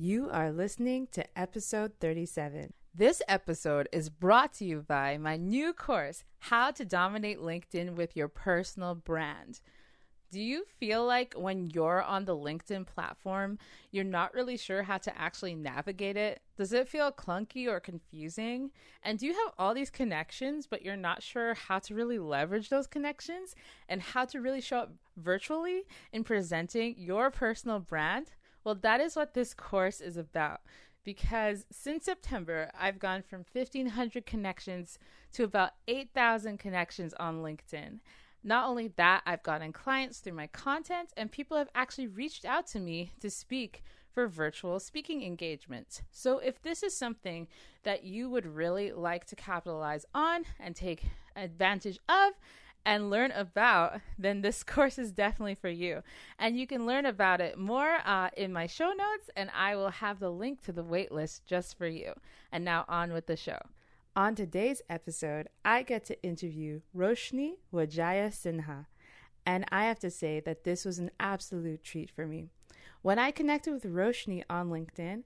You are listening to episode 37. This episode is brought to you by my new course, How to Dominate LinkedIn with Your Personal Brand. Do you feel like when you're on the LinkedIn platform, you're not really sure how to actually navigate it? Does it feel clunky or confusing? And do you have all these connections, but you're not sure how to really leverage those connections and how to really show up virtually in presenting your personal brand? Well, that is what this course is about. Because since September, I've gone from 1,500 connections to about 8,000 connections on LinkedIn. Not only that, I've gotten clients through my content, and people have actually reached out to me to speak for virtual speaking engagements. So, if this is something that you would really like to capitalize on and take advantage of, and learn about, then this course is definitely for you. And you can learn about it more uh, in my show notes, and I will have the link to the waitlist just for you. And now on with the show. On today's episode, I get to interview Roshni Wijayasinha. And I have to say that this was an absolute treat for me. When I connected with Roshni on LinkedIn,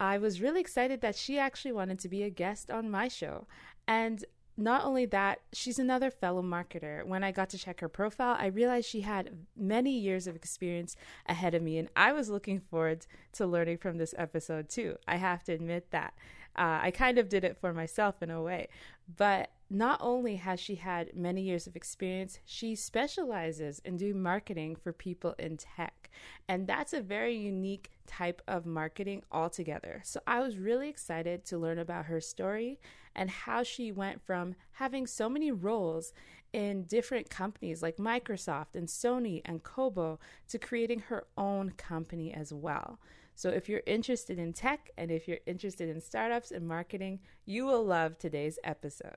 I was really excited that she actually wanted to be a guest on my show. And not only that, she's another fellow marketer. When I got to check her profile, I realized she had many years of experience ahead of me, and I was looking forward to learning from this episode too. I have to admit that. Uh, I kind of did it for myself in a way. But not only has she had many years of experience, she specializes in doing marketing for people in tech. And that's a very unique type of marketing altogether. So I was really excited to learn about her story and how she went from having so many roles in different companies like Microsoft and Sony and Kobo to creating her own company as well. So, if you're interested in tech and if you're interested in startups and marketing, you will love today's episode.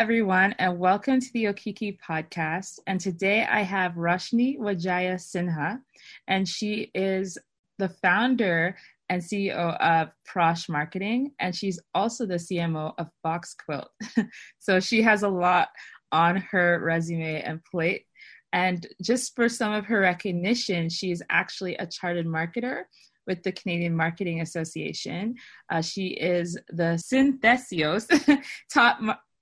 Everyone, and welcome to the Okiki podcast. And today I have Roshni Wijayasinha, and she is the founder and CEO of Prosh Marketing, and she's also the CMO of Foxquilt. so she has a lot on her resume and plate. And just for some of her recognition, she's actually a chartered marketer with the Canadian Marketing Association. Uh, she is the Synthesios top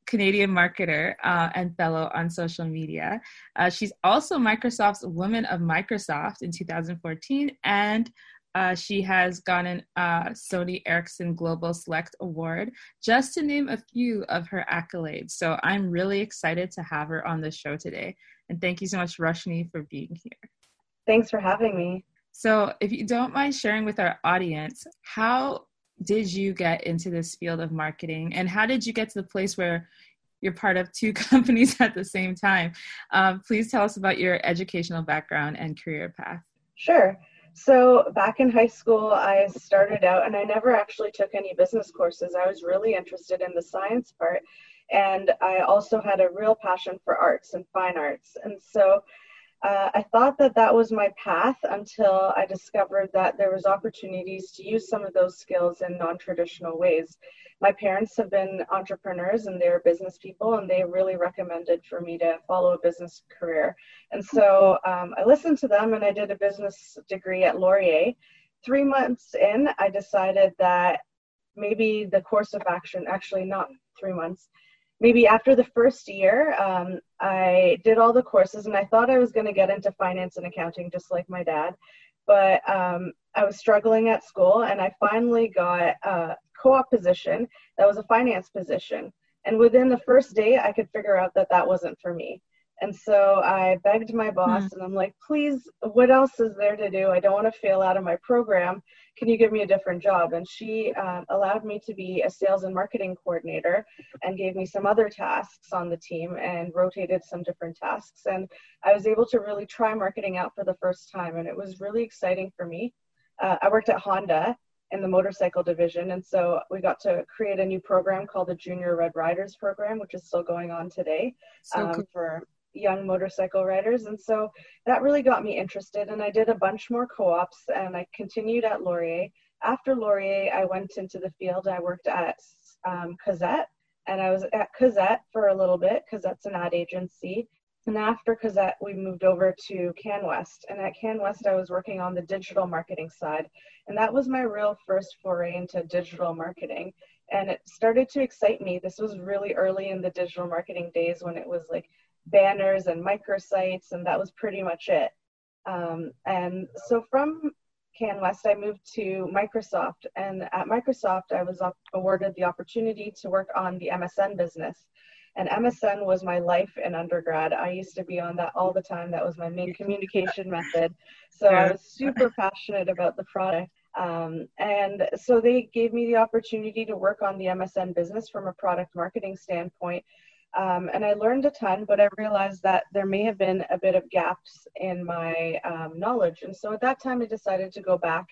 Canadian marketer uh, and fellow on social media. Uh, she's also Microsoft's Woman of Microsoft in 2014, and uh, she has gotten a uh, Sony Ericsson Global Select Award, just to name a few of her accolades. So I'm really excited to have her on the show today. And thank you so much, Roshni, for being here. Thanks for having me. So, if you don't mind sharing with our audience, how did you get into this field of marketing? And how did you get to the place where you're part of two companies at the same time? Um, please tell us about your educational background and career path. Sure. So back in high school i started out and i never actually took any business courses. I was really interested in the science part and i also had a real passion for arts and fine arts. And so uh, I thought that that was my path until I discovered that there was opportunities to use some of those skills in non-traditional ways. My parents have been entrepreneurs and they're business people, and they really recommended for me to follow a business career. And so um, I listened to them, and I did a business degree at Laurier. Three months in, I decided that maybe the course of action, actually not three months, maybe after the first year, um, I did all the courses and I thought I was going to get into finance and accounting just like my dad. But um, I was struggling at school and I finally got a co op position that was a finance position. And within the first day, I could figure out that that wasn't for me. And so I begged my boss mm. and I'm like, please, what else is there to do? I don't want to fail out of my program. Can you give me a different job? And she um, allowed me to be a sales and marketing coordinator and gave me some other tasks on the team and rotated some different tasks. And I was able to really try marketing out for the first time. And it was really exciting for me. Uh, I worked at Honda in the motorcycle division. And so we got to create a new program called the Junior Red Riders program, which is still going on today so um, cool. for young motorcycle riders. And so that really got me interested. And I did a bunch more co ops and I continued at Laurier. After Laurier, I went into the field. I worked at um, Cossette and I was at Cossette for a little bit because that's an ad agency. And after Cossette, we moved over to CanWest. And at CanWest, I was working on the digital marketing side. And that was my real first foray into digital marketing. And it started to excite me. This was really early in the digital marketing days when it was like banners and microsites, and that was pretty much it. Um, and so from CanWest, I moved to Microsoft. And at Microsoft, I was awarded the opportunity to work on the MSN business. And MSN was my life in undergrad. I used to be on that all the time. That was my main communication method. So I was super passionate about the product. Um, and so they gave me the opportunity to work on the MSN business from a product marketing standpoint. Um, and I learned a ton, but I realized that there may have been a bit of gaps in my um, knowledge. And so at that time, I decided to go back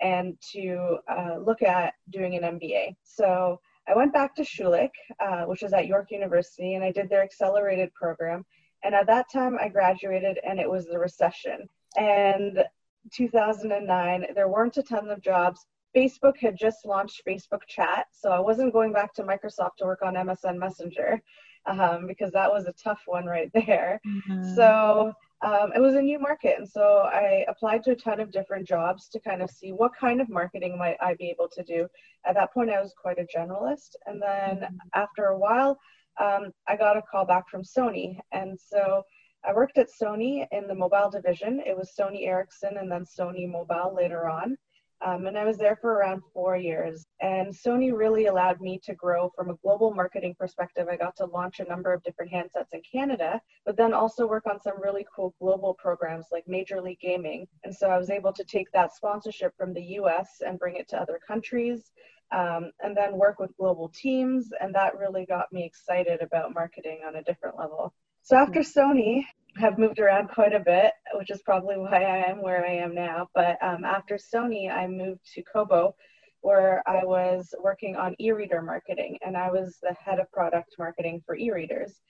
and to uh, look at doing an MBA. So I went back to Schulich, uh, which was at York University, and I did their accelerated program. And at that time, I graduated, and it was the recession. And 2009, there weren't a ton of jobs. Facebook had just launched Facebook Chat, so I wasn't going back to Microsoft to work on MSN Messenger um, because that was a tough one right there. Mm-hmm. So um, it was a new market. And so I applied to a ton of different jobs to kind of see what kind of marketing might I be able to do. At that point, I was quite a generalist. And then mm-hmm. after a while, um, I got a call back from Sony. And so I worked at Sony in the mobile division. It was Sony Ericsson and then Sony Mobile later on. Um, and I was there for around four years. And Sony really allowed me to grow from a global marketing perspective. I got to launch a number of different handsets in Canada, but then also work on some really cool global programs like Major League Gaming. And so I was able to take that sponsorship from the US and bring it to other countries. Um, and then work with global teams. And that really got me excited about marketing on a different level. So after Sony, have moved around quite a bit, which is probably why I am where I am now. But um, after Sony, I moved to Kobo, where I was working on e-reader marketing, and I was the head of product marketing for e-readers.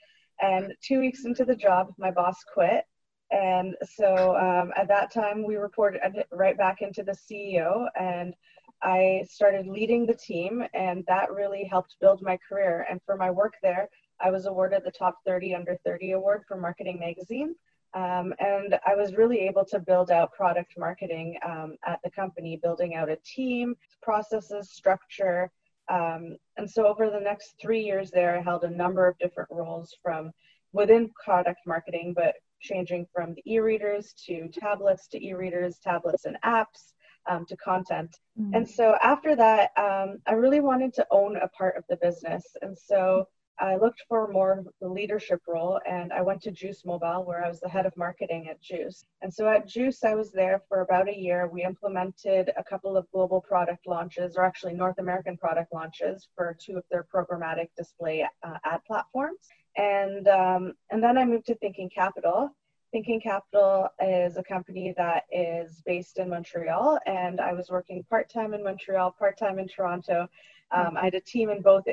And two weeks into the job, my boss quit, and so um, at that time, we reported right back into the CEO, and I started leading the team, and that really helped build my career. And for my work there, I was awarded the Top 30 Under 30 Award for Marketing Magazine. Um, and I was really able to build out product marketing um, at the company, building out a team, processes, structure. Um, and so over the next three years there, I held a number of different roles from within product marketing, but changing from the e-readers to tablets to e-readers, tablets and apps, um, to content. Mm-hmm. And so after that, um, I really wanted to own a part of the business. And so I looked for more of the leadership role and I went to Juice Mobile where I was the head of marketing at Juice. And so at Juice, I was there for about a year. We implemented a couple of global product launches, or actually North American product launches for two of their programmatic display uh, ad platforms. And, um, and then I moved to Thinking Capital. Thinking Capital is a company that is based in Montreal, and I was working part time in Montreal, part time in Toronto. Um, I had a team in both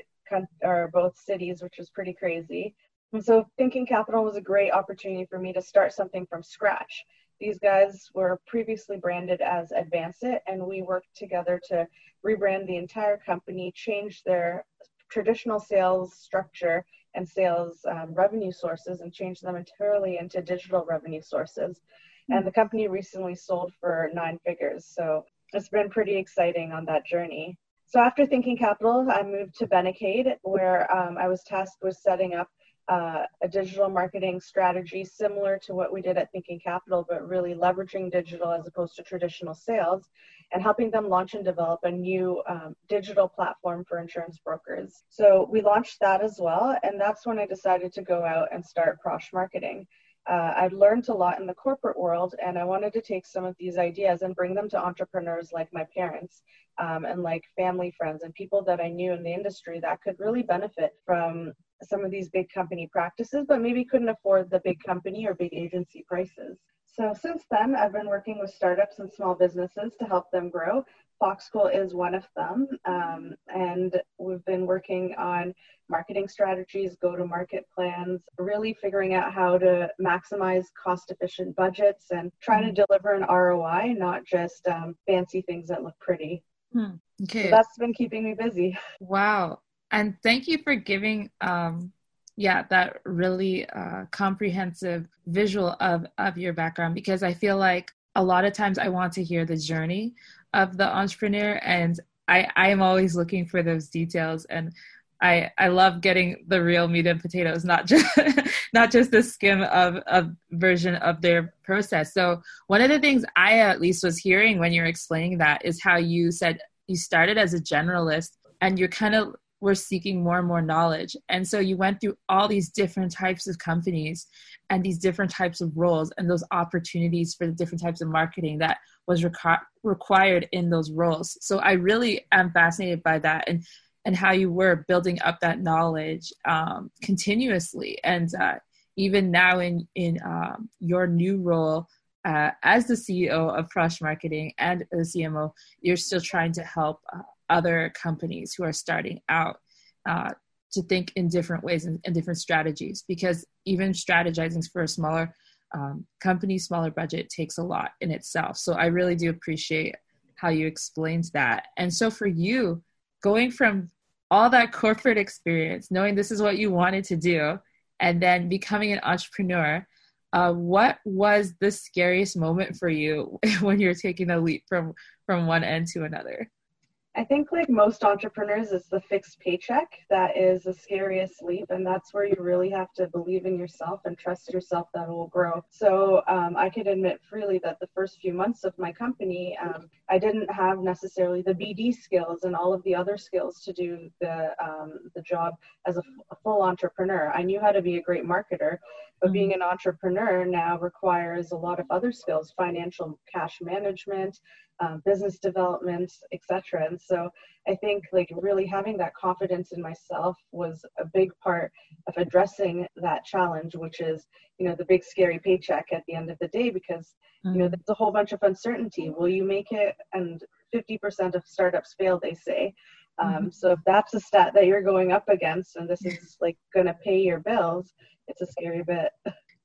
or both cities, which was pretty crazy. And so Thinking Capital was a great opportunity for me to start something from scratch. These guys were previously branded as Advancit, and we worked together to rebrand the entire company, change their traditional sales structure and sales um, revenue sources, and change them entirely into digital revenue sources. And the company recently sold for nine figures. So it's been pretty exciting on that journey. So after Thinking Capital, I moved to Benecaid, where um, I was tasked with setting up uh, a digital marketing strategy similar to what we did at Thinking Capital, but really leveraging digital as opposed to traditional sales and helping them launch and develop a new um, digital platform for insurance brokers. So we launched that as well. And that's when I decided to go out and start Prosh Marketing. Uh, I'd learned a lot in the corporate world, and I wanted to take some of these ideas and bring them to entrepreneurs like my parents um, and like family friends and people that I knew in the industry that could really benefit from some of these big company practices, but maybe couldn't afford the big company or big agency prices. So since then, I've been working with startups and small businesses to help them grow. Foxquilt is one of them, um, and we've been working on marketing strategies, go-to-market plans, really figuring out how to maximize cost-efficient budgets and trying to deliver an ROI, not just um, fancy things that look pretty. Hmm. Okay, so that's been keeping me busy. Wow, and thank you for giving um, yeah that really uh, comprehensive visual of of your background because i feel like a lot of times i want to hear the journey of the entrepreneur and i i am always looking for those details and I, I love getting the real meat and potatoes, not just not just the skim of a version of their process. So one of the things I at least was hearing when you're explaining that is how you said you started as a generalist and you're kind of were seeking more and more knowledge. And so you went through all these different types of companies and these different types of roles and those opportunities for the different types of marketing that was requ- required in those roles. So I really am fascinated by that and and how you were building up that knowledge um, continuously. And uh, even now in in um, your new role. Uh, as the CEO of Prosh Marketing and the CMO, you're still trying to help uh, other companies who are starting out uh, to think in different ways and, and, different strategies because even strategizing for a smaller um, company smaller budget takes a lot in itself. So i really do appreciate how you explained that. And so for you going from all that corporate experience knowing this is what you wanted to do and then becoming an entrepreneur uh, what was the scariest moment for you when you're taking a leap from from one end to another I think, like most entrepreneurs, it's the fixed paycheck that is the scariest leap. And that's where you really have to believe in yourself and trust yourself that it will grow. So um, I could admit freely that the first few months of my company, um, I didn't have necessarily the BD skills and all of the other skills to do the, um, the job as a, a full entrepreneur. I knew how to be a great marketer, but being mm-hmm. an entrepreneur now requires a lot of other skills financial cash management um, business development, etc. And so I think like really having that confidence in myself was a big part of addressing that challenge, which is you know the big scary paycheck at the end of the day because mm-hmm. you know mm-hmm. there's a whole bunch of uncertainty. Will you make it? And 50% of startups fail, they say. Um, mm-hmm. So if that's a stat that you're going up against, and this is like going to pay your bills, it's a scary bit.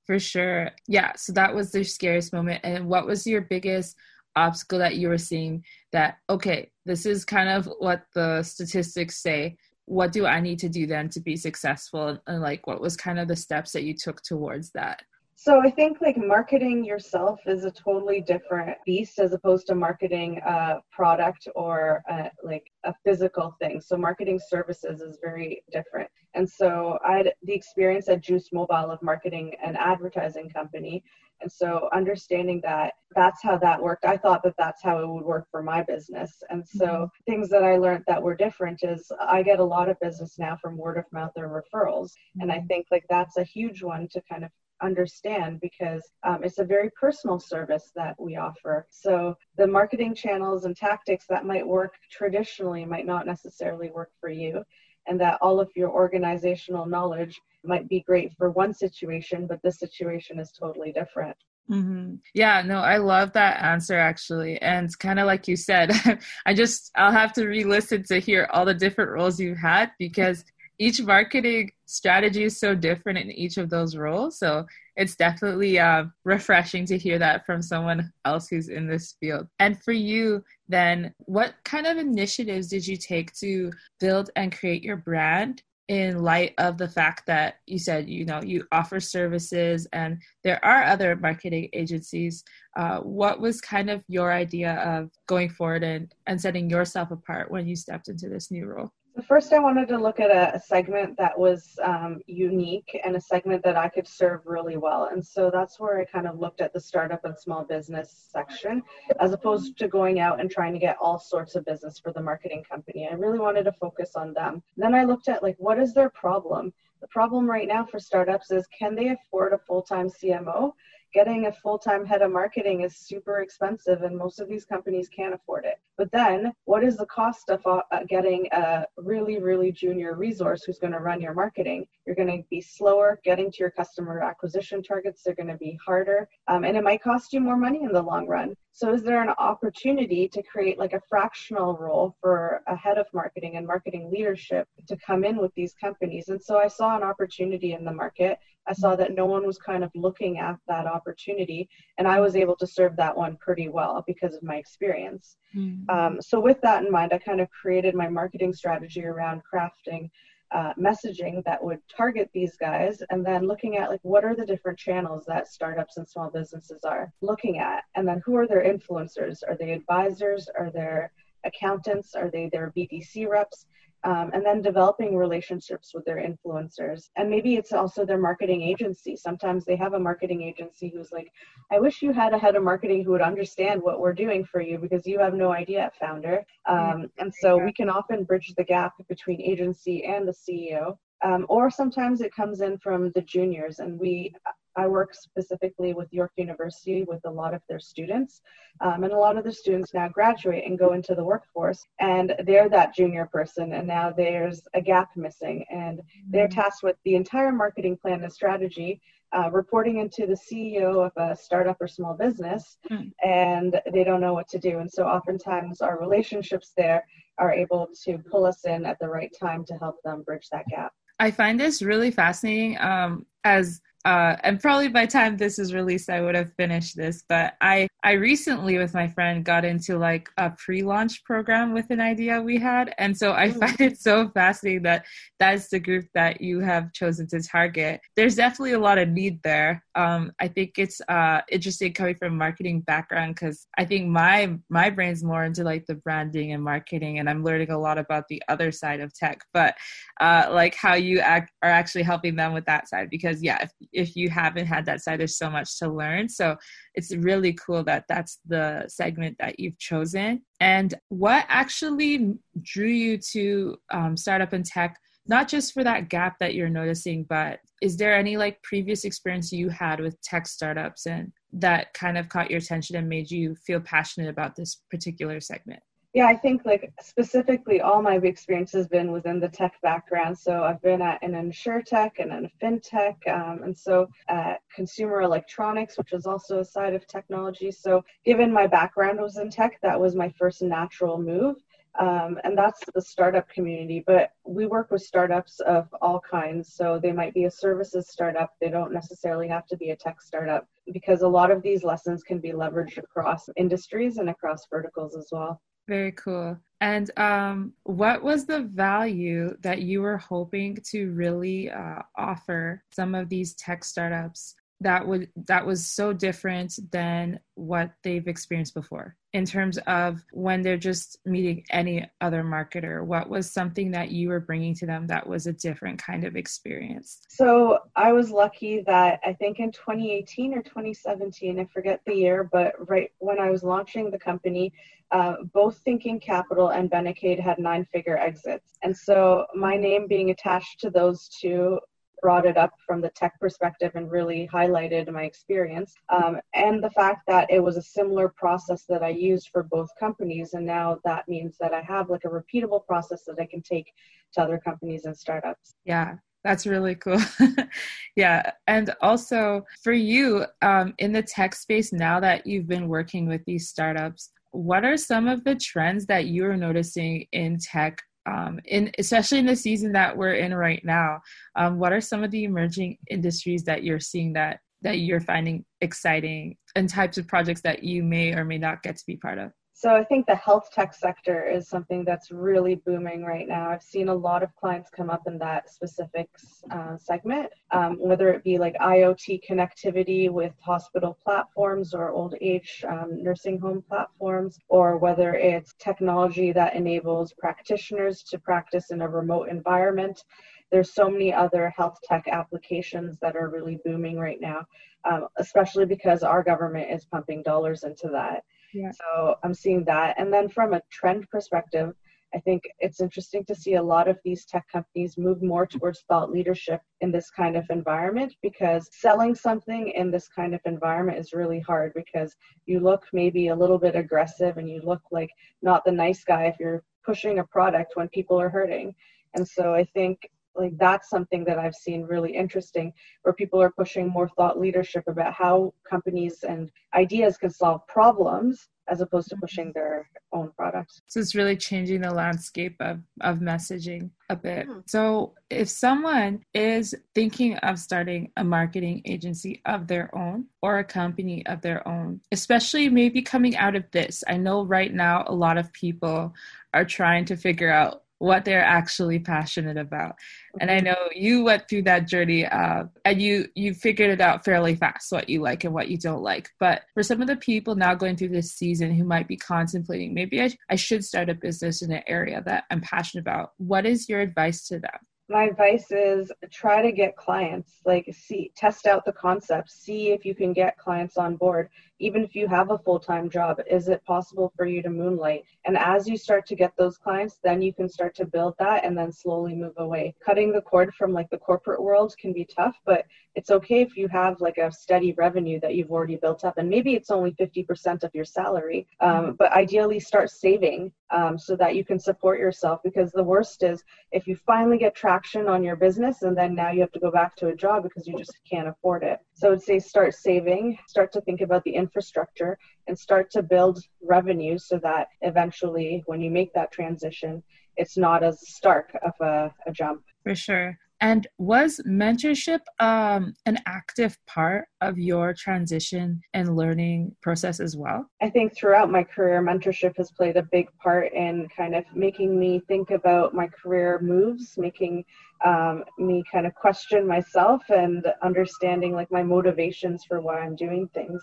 For sure. Yeah. So that was the scariest moment. And what was your biggest obstacle that you were seeing that okay this is kind of what the statistics say. What do i need to do then to be successful? And, and like what was kind of the steps that you took towards that? So I think like marketing yourself is a totally different beast as opposed to marketing a product or a, like a physical thing. So marketing services is very different. And so I had the experience at Juice Mobile of marketing an advertising company. And so understanding that that's how that worked, I thought that that's how it would work for my business. And so mm-hmm. things that I learned that were different is I get a lot of business now from word of mouth or referrals. Mm-hmm. And I mm-hmm. think like that's a huge one to kind of understand because um, it's a very personal service that we offer. So the marketing channels and tactics that might work traditionally might not necessarily work for you. And that all of your organizational knowledge might be great for one situation, but this situation is totally different. Mm-hmm. Yeah, no, I love that answer actually. And kind of like you said, I just, I'll have to re listen to hear all the different roles you've had because each marketing strategy is so different in each of those roles. So it's definitely uh, refreshing to hear that from someone else who's in this field. And for you, then, what kind of initiatives did you take to build and create your brand in light of the fact that you said you know you offer services and there are other marketing agencies uh, what was kind of your idea of going forward and, and setting yourself apart when you stepped into this new role First, I wanted to look at a, a segment that was um, unique and a segment that I could serve really well. And so that's where I kind of looked at the startup and small business section, as opposed to going out and trying to get all sorts of business for the marketing company. I really wanted to focus on them. Then I looked at like, what is their problem? The problem right now for startups is can they afford a full time CMO? Getting a full-time head of marketing is super expensive and most of these companies can't afford it. But then what is the cost of uh, getting a really really junior resource who's going to run your marketing? You're going to be slower getting to your customer acquisition targets. They're going to be harder um, and it might cost you more money in the long run so is there an opportunity to create like a fractional role for a head of marketing and marketing leadership to come in with these companies and so i saw an opportunity in the market I saw that no one was kind of looking at that opportunity, and I was able to serve that one pretty well because of my experience. Mm-hmm. Um, so, with that in mind, I kind of created my marketing strategy around crafting uh, messaging that would target these guys and then looking at like what are the different channels that startups and small businesses are looking at and then who are their influencers? Are they advisors? Are there accountants? Are they their bdc reps um, and then developing relationships with their influencers. And maybe it's also their marketing agency. Sometimes they have a marketing agency who's like, I wish you had a head of marketing who would understand what we're doing for you because you have no idea, founder. Um, and so we can often bridge the gap between agency and the CEO. Um, or sometimes it comes in from the juniors and we I work specifically with York University with a lot of their students. Um, and a lot of the students now graduate and go into the workforce, and they're that junior person, and now there's a gap missing. And they're mm-hmm. tasked with the entire marketing plan and strategy, uh, reporting into the CEO of a startup or small business, mm. and they don't know what to do. And so oftentimes our relationships there are able to pull us in at the right time to help them bridge that gap. I find this really fascinating um, as uh, and probably by time this is released, I would have finished this. But I, I recently, with my friend, got into like a pre-launch program with an idea we had, and so I find it so fascinating that that's the group that you have chosen to target. There's definitely a lot of need there. Um, I think it's uh, interesting coming from a marketing background because I think my my brain's more into like the branding and marketing, and I'm learning a lot about the other side of tech. But uh, like how you act, are actually helping them with that side, because yeah. If, if you haven't had that side there's so much to learn. So it's really cool that that's the segment that you've chosen. And what actually drew you to um, startup and tech not just for that gap that you're noticing but is there any like previous experience you had with tech startups and that kind of caught your attention and made you feel passionate about this particular segment yeah, I think like specifically all my experience has been within the tech background. So I've been at an insure tech and a fintech, um, and so at consumer electronics, which is also a side of technology. So given my background was in tech, that was my first natural move. Um, and that's the startup community. But we work with startups of all kinds. So they might be a services startup, they don't necessarily have to be a tech startup because a lot of these lessons can be leveraged across industries and across verticals as well. Very cool. And um, what was the value that you were hoping to really uh, offer some of these tech startups that would that was so different than what they've experienced before in terms of when they're just meeting any other marketer. What was something that you were bringing to them that was a different kind of experience? So i was lucky that i think in 2018 or 2017 i forget the year but right when i was launching the company uh, both thinking capital and Benecaid had nine figure exits. And so my name being attached to those two brought it up from the tech perspective and really highlighted my experience. Um, and the fact that it was a similar process that I used for both companies. And now that means that I have like a repeatable process that I can take to other companies and startups. Yeah. That's really cool. yeah. And also for you um, in the tech space, now that you've been working with these startups, what are some of the trends that you're noticing in tech um, in especially in the season that we're in right now um, what are some of the emerging industries that you're seeing that that you're finding exciting and types of projects that you may or may not get to be part of So I think the health tech sector is something that's really booming right now. I've seen a lot of clients come up in that specific uh, segment, um, whether it be like IoT connectivity with hospital platforms or old age um, nursing home platforms, or whether it's technology that enables practitioners to practice in a remote environment there's so many other health tech applications that are really booming right now, um, especially because our government is pumping dollars into that. Yeah. So I'm seeing that. And then from a trend perspective, I think it's interesting to see a lot of these tech companies move more towards thought leadership in this kind of environment because selling something in this kind of environment is really hard because you look maybe a little bit aggressive and you look like not the nice guy if you're pushing a product when people are hurting. And so I think like that's something that I've seen really interesting where people are pushing more thought leadership about how companies and ideas can solve problems as opposed to pushing their own products. So it's really changing the landscape of, of messaging a bit. Mm-hmm. So if someone is thinking of starting a marketing agency of their own or a company of their own, especially maybe coming out of this, I know right now a lot of people are trying to figure out what they're actually passionate about. And i mm-hmm. know you went through that journey uh, and you you figured it out fairly fast what you like and what you don't like. But for some of the people now going through this season who might be contemplating maybe i, I should start a business in an area that i'm passionate about what is your advice to them? My advice is try to get clients like see test out the concept see if you can get clients on board even if you have a full-time job is it possible for you to moonlight? And as you start to get those clients then you can start to build that and then slowly move away. Cutting the cord from like the corporate world can be tough but it's okay if you have like a steady revenue that you've already built up and maybe it's only 50% of your salary um, mm-hmm. but ideally start saving um, so that you can support yourself because the worst is if you finally get traction on your business and then now you have to go back to a job because you just can't afford it so i'd say start saving start to think about the infrastructure and start to build revenue so that eventually when you make that transition it's not as stark of a, a jump for sure and was mentorship um, an active part of your transition and learning process as well? I think throughout my career, mentorship has played a big part in kind of making me think about my career moves, making um, me kind of question myself and understanding like my motivations for why I'm doing things.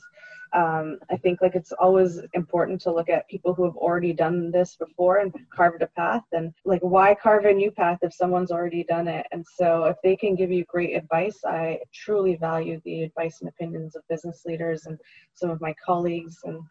Um, I think like it's always important to look at people who have already done this before and carved a path and like why carve a new path if someone's already done it? And so if they can give you great advice I truly value the advice and opinions of business leaders and some of my colleagues and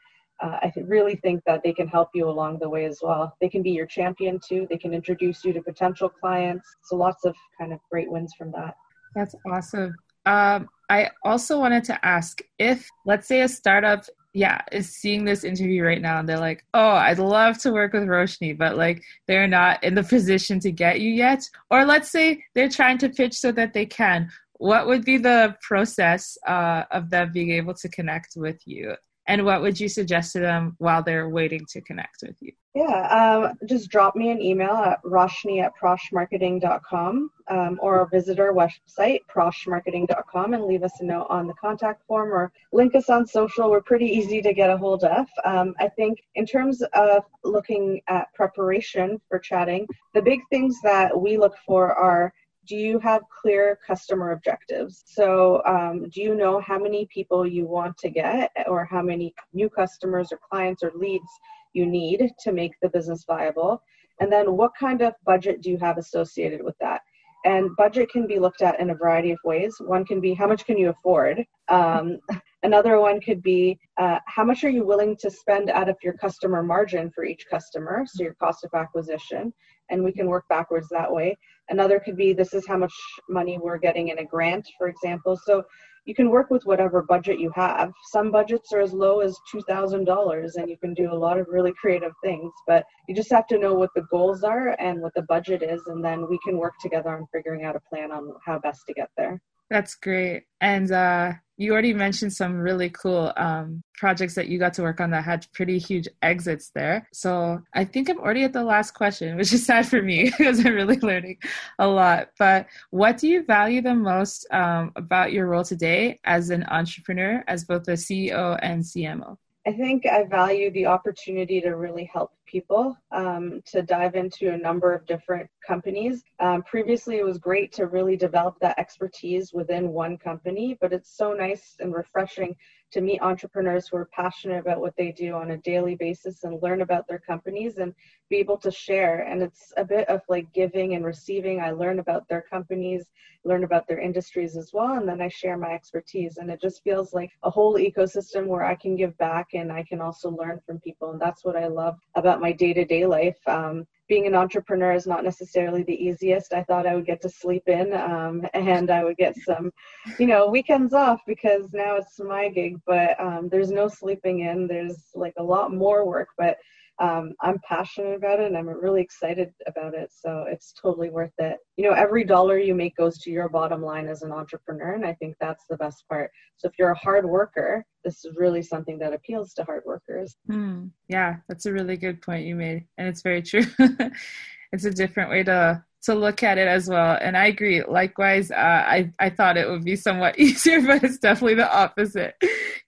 uh, I really think that they can help you along the way as well. They can be your champion too. They can introduce you to potential clients. So lots of kind of great wins from that. That's awesome. Um, I also wanted to ask if, let's say, a startup, yeah, is seeing this interview right now and they're like, oh, I'd love to work with Roshni, but like they're not in the position to get you yet. Or let's say they're trying to pitch so that they can. What would be the process uh, of them being able to connect with you? And what would you suggest to them while they're waiting to connect with you? Yeah, um, just drop me an email at roshni at proshmarketing.com um, or visit our website, proshmarketing.com, and leave us a note on the contact form or link us on social. We're pretty easy to get a hold of. Um, I think, in terms of looking at preparation for chatting, the big things that we look for are do you have clear customer objectives? So, um, do you know how many people you want to get, or how many new customers or clients or leads you need to make the business viable? And then, what kind of budget do you have associated with that? And budget can be looked at in a variety of ways. One can be how much can you afford? Um, another one could be uh, how much are you willing to spend out of your customer margin for each customer, so your cost of acquisition, and we can work backwards that way. Another could be this is how much money we're getting in a grant, for example. So you can work with whatever budget you have. Some budgets are as low as $2,000 and you can do a lot of really creative things, but you just have to know what the goals are and what the budget is, and then we can work together on figuring out a plan on how best to get there. That's great. And uh, you already mentioned some really cool um, projects that you got to work on that had pretty huge exits there. So I think I'm already at the last question, which is sad for me because I'm really learning a lot. But what do you value the most um, about your role today as an entrepreneur, as both a CEO and CMO? I think I value the opportunity to really help people um, to dive into a number of different companies. Um, previously, it was great to really develop that expertise within one company, but it's so nice and refreshing to meet entrepreneurs who are passionate about what they do on a daily basis and learn about their companies and be able to share. And it's a bit of like giving and receiving. I learn about their companies, learn about their industries as well, and then I share my expertise. And it just feels like a whole ecosystem where I can give back and I can also learn from people. And that's what I love about my day to day life. Um, being an entrepreneur is not necessarily the easiest. I thought I would get to sleep in um, and I would get some, you know, weekends off because now it's my gig, but um, there's no sleeping in. There's like a lot more work, but um, I'm passionate about it and I'm really excited about it. So it's totally worth it. You know, every dollar you make goes to your bottom line as an entrepreneur. And I think that's the best part. So if you're a hard worker, this is really something that appeals to hard workers. Mm, yeah, that's a really good point you made. And it's very true. it's a different way to to look at it as well. And I agree. Likewise, uh, I I thought it would be somewhat easier, but it's definitely the opposite.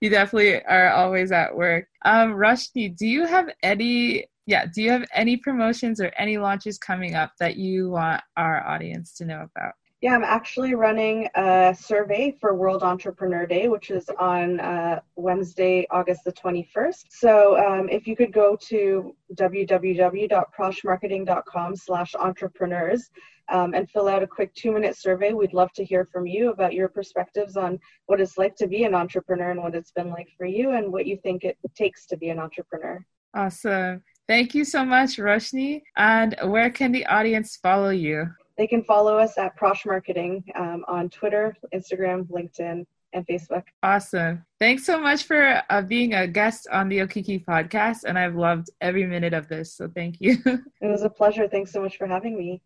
You definitely are always at work. Um, Roshni, do you have any? Yeah, do you have any promotions or any launches coming up that you want our audience to know about? Yeah, I'm actually running a survey for World Entrepreneur Day, which is on uh, Wednesday, August the 21st. So um, if you could go to www.proshmarketing.com slash entrepreneurs um, and fill out a quick two-minute survey, we'd love to hear from you about your perspectives on what it's like to be an entrepreneur and what it's been like for you and what you think it takes to be an entrepreneur. Awesome. Thank you so much, Roshni. And where can the audience follow you? They can follow us at Prosh Marketing um, on Twitter, Instagram, LinkedIn, and Facebook. Awesome. Thanks so much for uh, being a guest on the Okiki podcast. And I've loved every minute of this. So thank you. it was a pleasure. Thanks so much for having me.